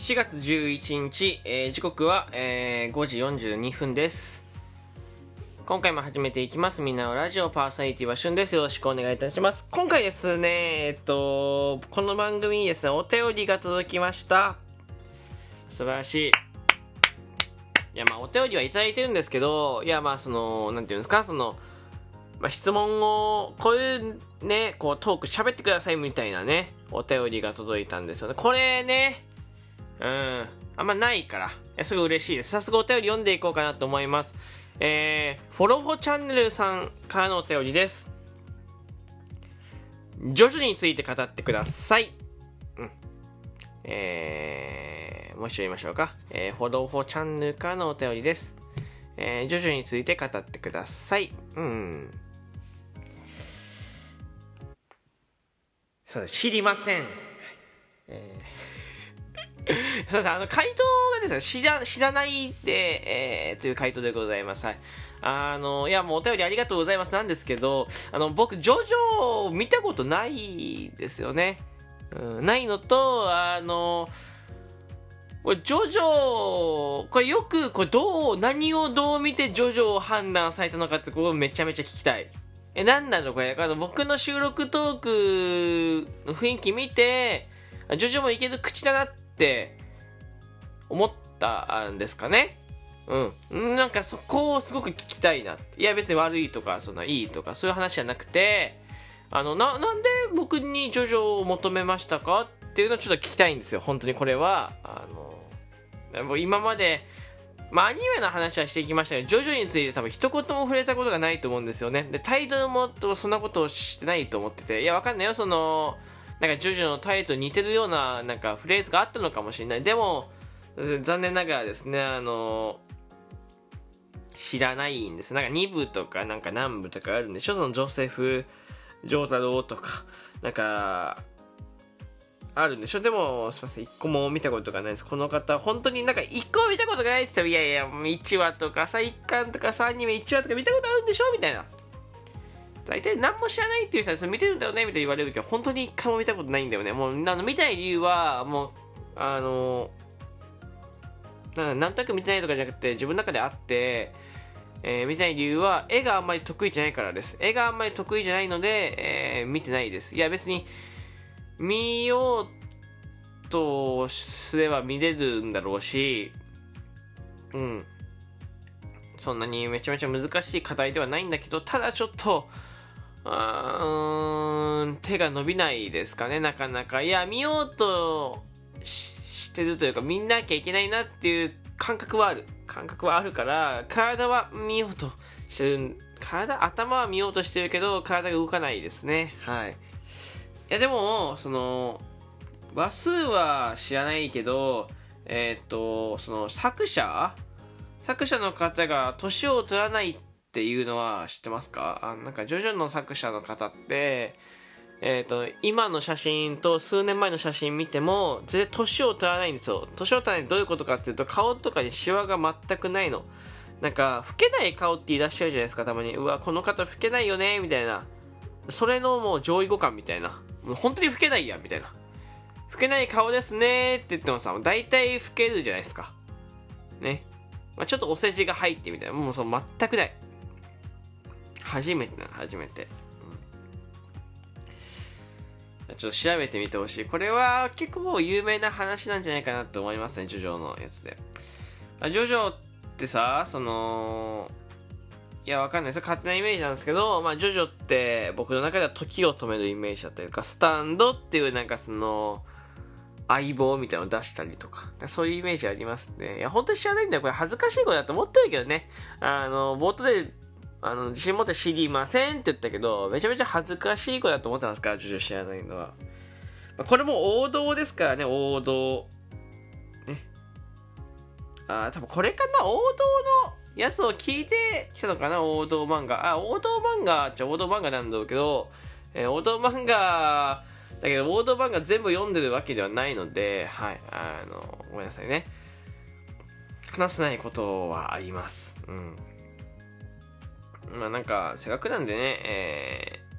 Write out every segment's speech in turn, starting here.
4月11日、えー時刻は、えー5時42分です。今回も始めていきます。みんなのラジオパーソナリティはしゅんです。よろしくお願いいたします。今回ですね、えっと、この番組にですね、お便りが届きました。素晴らしい。いや、まあ、お便りはいただいてるんですけど、いや、まあ、その、なんていうんですか、その、まあ、質問を、こういうね、こうトーク喋ってくださいみたいなね、お便りが届いたんですよね。これね、うん、あんまないから、すごい嬉しいです。早速お便り読んでいこうかなと思います。えー、フォロホチャンネルさんからのお便りです。ジョジョについて語ってください。うん。えー、もう一度言いましょうか。えー、フォロホチャンネルからのお便りです。えー、ジョジョについて語ってください。うん。そうだ、知りません。えー、そうですあの、回答がですね、知ら、知らないで、えー、という回答でございます。はい。あの、いや、もうお便りありがとうございますなんですけど、あの、僕、ジョジョを見たことないですよね。うん、ないのと、あの、これ、ジョジョ、これよく、これどう、何をどう見てジョジョを判断されたのかって、ここめちゃめちゃ聞きたい。え、なんなの？これ、あの、僕の収録トークの雰囲気見て、ジョジョもいける口だなっって、思ったんですかね？うん。なんかそこをすごく聞きたいな。いや、別に悪いとか、そんないいとか、そういう話じゃなくて、あの、な、なんで僕にジョジョを求めましたかっていうのをちょっと聞きたいんですよ。本当にこれは、あの、もう今まで、まあ、アニメの話はしてきましたけど、ジョジョについて多分一言も触れたことがないと思うんですよね。で、タイトルもそんなことをしてないと思ってて、いや、わかんないよ、その、なんかジョジョのタイトルに似てるような、なんかフレーズがあったのかもしれない。でも、残念ながらですね、あの、知らないんです。なんか2部とか、なんか何部とかあるんでしょ？そのジョセフ、ジョータローとか、なんか、あるんでしょ？でも、すいません、1個も見たことがないです。この方、本当になんか1個も見たことがないって言ったら、いやいや、1話とかさ、1巻とかさ、アニメ1話とか見たことあるんでしょ？みたいな。大体何も知らないっていう人は、見てるんだよねみたいに言われるけど、本当に1回も見たことないんだよね。もう、あの見たい理由は、もう、あの、ななんとなく見てないとかじゃなくて、自分の中であって、えー見てない理由は、絵があんまり得意じゃないからです。絵があんまり得意じゃないので、えー見てないです。いや、別に、見ようとすれば見れるんだろうし、うん。そんなにめちゃめちゃ難しい課題ではないんだけど、ただちょっと、うーん手が伸びないですかね、なかなか。いや、見ようとししてるというか、見なきゃいけないなっていう感覚はある。感覚はあるから、体は見ようとしてる。体、頭は見ようとしてるけど、体が動かないですね。はい。いや、でも、その、話数は知らないけど、えーっと、その作者？作者の方が年を取らないってっていうのは知ってますか？あなんか、ジョジョの作者の方って、えー、と今の写真と数年前の写真見ても全然年を取らないんですよ。年を取らないどういうことかっていうと顔とかにシワが全くないの。なんか老けない顔って言い出しゃうじゃないですかたまに。うわこの方老けないよねみたいな。それのもう上位互換みたいな。もう本当に老けないやみたいな。老けない顔ですねって言ってもさ大体老けるじゃないですか。ね、まあ、ちょっとお世辞が入ってみたいな。もうその全くない。初めてな初めてちょっと調べてみてほしい。これは結構有名な話なんじゃないかなと思いますね、ジョジョのやつで。ジョジョってさ、その、いや、わかんないです。勝手なイメージなんですけど、まあ、ジョジョって僕の中では時を止めるイメージだったりとか、スタンドっていうなんかその、相棒みたいなのを出したりとか、そういうイメージありますね。いや、本当に知らないんだよ。これ恥ずかしいことだと思ってるけどね。あの、冒頭であの、自信持って知りませんって言ったけど、めちゃめちゃ恥ずかしい子だと思ってますから、ジョジョ知らないのは。まあこれも王道ですからね、王道。ね。あー多分これかな、王道のやつを聞いてきたのかな、王道漫画。あ、王道漫画じゃ王道漫画なんだろうけど、えー王道漫画、だけど王道漫画全部読んでるわけではないので、はい、あの、ごめんなさいね。話せないことはあります。うん。まあなんか、せっかくなんでね、えー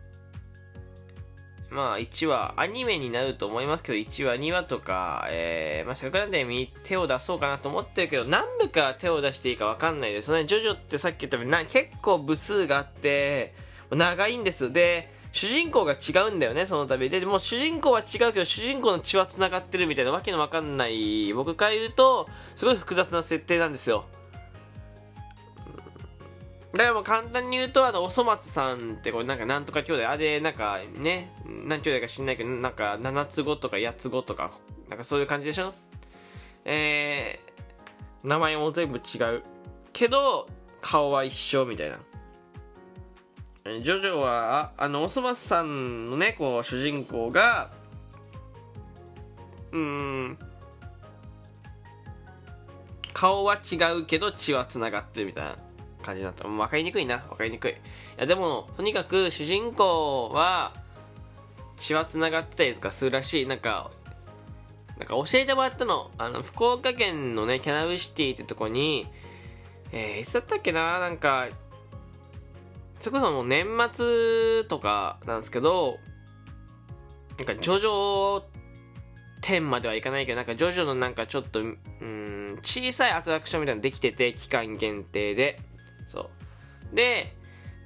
まあ1話、アニメになると思いますけど、1話、2話とか、えー、まあせっかくなんで手を出そうかなと思ってるけど、何部か手を出していいかわかんないですね。ジョジョってさっき言ったように結構部数があって、長いんです。で、主人公が違うんだよね、その度で。でも主人公は違うけど、主人公の血は繋がってるみたいなわけのわかんない、僕から言うと、すごい複雑な設定なんですよ。だからも簡単に言うと、あの、おそ松さんってこれなんかなんとか兄弟、あれ、なんかね、何兄弟か知んないけど、なんか7つ子とか8つ子とか、なんかそういう感じでしょ？えー、名前も全部違う。けど、顔は一緒みたいな。ジョジョは、あの、おそ松さんのね、こう、主人公が、うーん、顔は違うけど血は繋がってるみたいな。感じになった。分かりにくいな。分かりにくい。いや、でも、とにかく主人公は、血は繋がってたりとかするらしい。なんか、なんか教えてもらったの。あの、福岡県のね、キャナブシティってとこに、えー、いつだったっけな？なんか、それこそもう年末とかなんですけど、なんか、ジョジョ10まではいかないけど、なんか、ジョジョのなんかちょっと、うん、小さいアトラクションみたいなのできてて、期間限定で。そう。で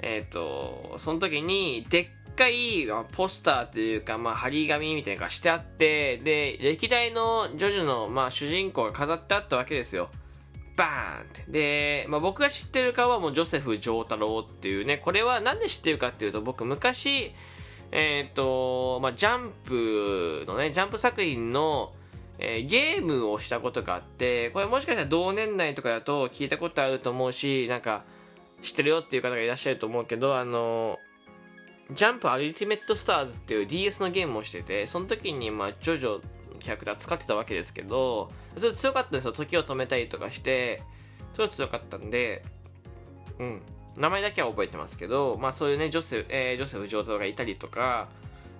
えっ、ー、とその時にでっかいポスターというか、まあ、張り紙みたいなのがしてあってで歴代のジョジョの、まあ、主人公が飾ってあったわけですよ。バーンって。で、まあ、僕が知ってる顔はもうジョセフ丈太郎っていうね。これは何で知ってるかっていうと僕昔えっ、ー、と、まあ、ジャンプのねジャンプ作品のえー、ゲームをしたことがあって、これもしかしたら同年代とかだと聞いたことあると思うし、なんか、知ってるよっていう方がいらっしゃると思うけど、あの、ジャンプアルティメットスターズっていう DS のゲームをしてて、その時に、まあ、ジョジョキャラクター使ってたわけですけど、それ強かったんですよ。時を止めたりとかして、それ強かったんで、うん。名前だけは覚えてますけど、まあそういうね、ジョセフ、えー、ジョセフ上等がいたりとか、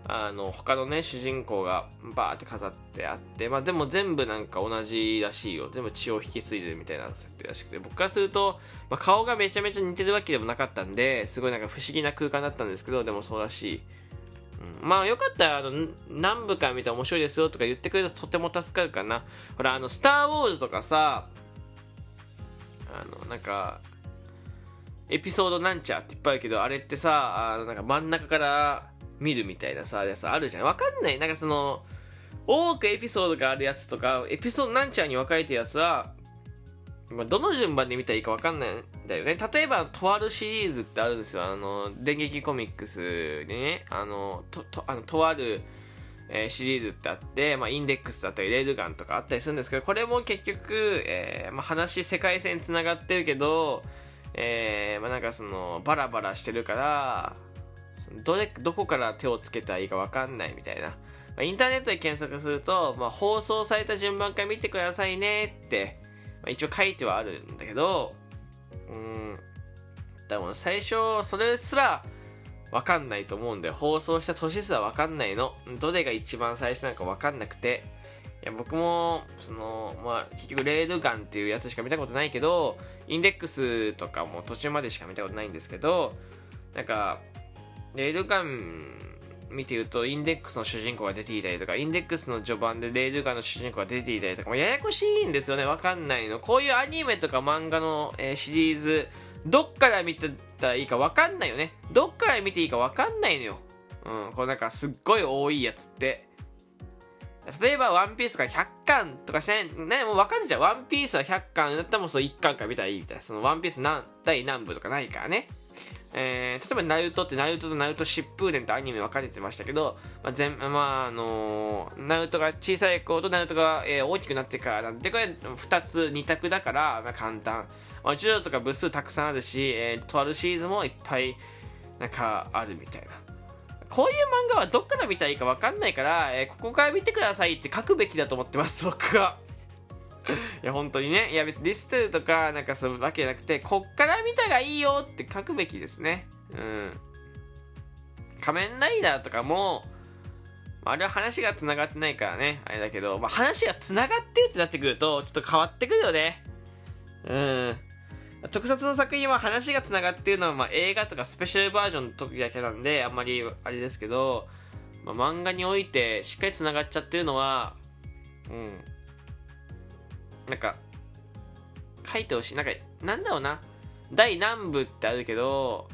あの他のね主人公がバーって飾ってあって、まあ、でも全部なんか同じらしいよ。全部血を引き継いでるみたいな設定らしくて。僕からすると、まあ、顔がめちゃめちゃ似てるわけでもなかったんですごいなんか不思議な空間だったんですけどでもそうらしい、うん、まあよかったらあの何部か見て面白いですよとか言ってくれるととても助かるかな。ほらあの「スター・ウォーズ」とかさあのなんかエピソードなんちゃっていっぱいあるけどあれってさあのなんか真ん中から見るみたいなさ、やつあるじゃん。わかんない。なんかその、多くエピソードがあるやつとか、エピソードなんちゃんに分かれてるやつは、まあ、どの順番で見たらいいか分かんないんだよね。例えば、とあるシリーズってあるんですよ。あの、電撃コミックスでね、あの、と、と、あの、とある、えー、シリーズってあって、まあ、インデックスだったり、レールガンとかあったりするんですけど、これも結局、えー、まあ、話、世界線繋がってるけど、えー、まあ、なんかその、バラバラしてるから、どれどこから手をつけたらいいか分かんないみたいな、ま、インターネットで検索すると、まあ、放送された順番から見てくださいねって、まあ、一応書いてはあるんだけどうん。でも最初それすら分かんないと思うんで放送した年すら分かんないの。どれが一番最初なんか分かんなくて。いや僕もその、まあ、結局レールガンっていうやつしか見たことないけどインデックスとかも途中までしか見たことないんですけどなんかレールガン見てると、インデックスの主人公が出ていたりとか、インデックスの序盤でレールガンの主人公が出ていたりとか、もややこしいんですよね、わかんないの。こういうアニメとか漫画の、えー、シリーズ、どっから見てたらいいかわかんないよね。どっから見ていいかわかんないのよ。うん、これなんかすっごい多いやつって。例えば、ワンピースが100巻とかしない、ね、もうわかるじゃん。ワンピースは100巻だったらもうその1巻から見たらいいみたいな。そのワンピース何、第何部とかないからね。えー、例えばナルトってナルトとナルト疾風伝ってアニメ分かれてましたけど、まあ、全まああのー、ナルトが小さい子とナルトが、えー、大きくなってからなんでこれ2つ2択だから、まあ、簡単、まあ、柔道とか部数たくさんあるし、えー、とあるシーズンもいっぱいなんかあるみたいなこういう漫画はどっから見たらいいか分かんないから、えー、ここから見てくださいって書くべきだと思ってます僕は。いや、本当にね。いや、別にディスってるとか、なんかそういうわけじゃなくて、こっから見たがいいよって書くべきですね。うん。仮面ライダーとかも、あれは話が繋がってないからね、あれだけど、まあ、話が繋がってるってなってくると、ちょっと変わってくるよね。うん。特撮の作品は話が繋がってるのは、まあ、映画とかスペシャルバージョンの時だけなんで、あんまりあれですけど、まあ、漫画においてしっかり繋がっちゃってるのは、うん。なんか、書いてほしい。なんか、なんだろうな。第何部ってあるけど、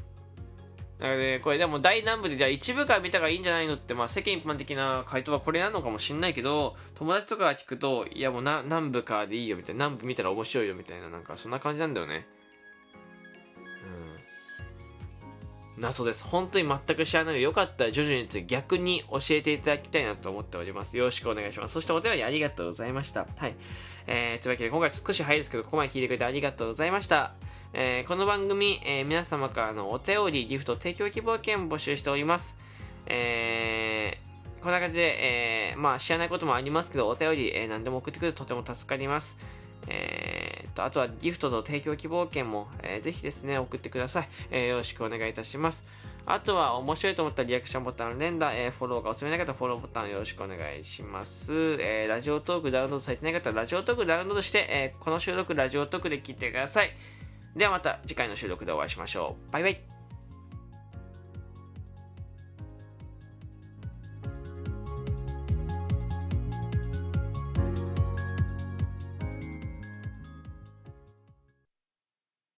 なので、これでも大南部でじゃあ一部から見た方がいいんじゃないのって、まあ世間一般的な回答はこれなのかもしんないけど、友達とかが聞くと、いやもうな南部かでいいよみたいな、南部見たら面白いよみたいな、なんかそんな感じなんだよね。うん。謎です。本当に全く知らないので、よかったらジョジョに逆に教えていただきたいなと思っております。よろしくお願いします。そしてお便りありがとうございました。はい。えー、というわけで今回少し早いですけど、ここまで聞いてくれてありがとうございました。えー、この番組、えー、皆様からのお便り、ギフト、提供希望券募集しております。えー、こんな感じで、えー、まあ、知らないこともありますけど、お便り、えー、何でも送ってくるととても助かります。えー、と、あとはギフトと提供希望券も、えー、ぜひですね、送ってください。えー、よろしくお願いいたします。あとは、面白いと思ったリアクションボタン連打、えー、フォローがおすすめな方はフォローボタンよろしくお願いします。えー、ラジオトークダウンロードされてない方、ラジオトークダウンロードして、えー、この収録ラジオトークで聞いてください。ではまた次回の収録でお会いしましょう。バイバイ。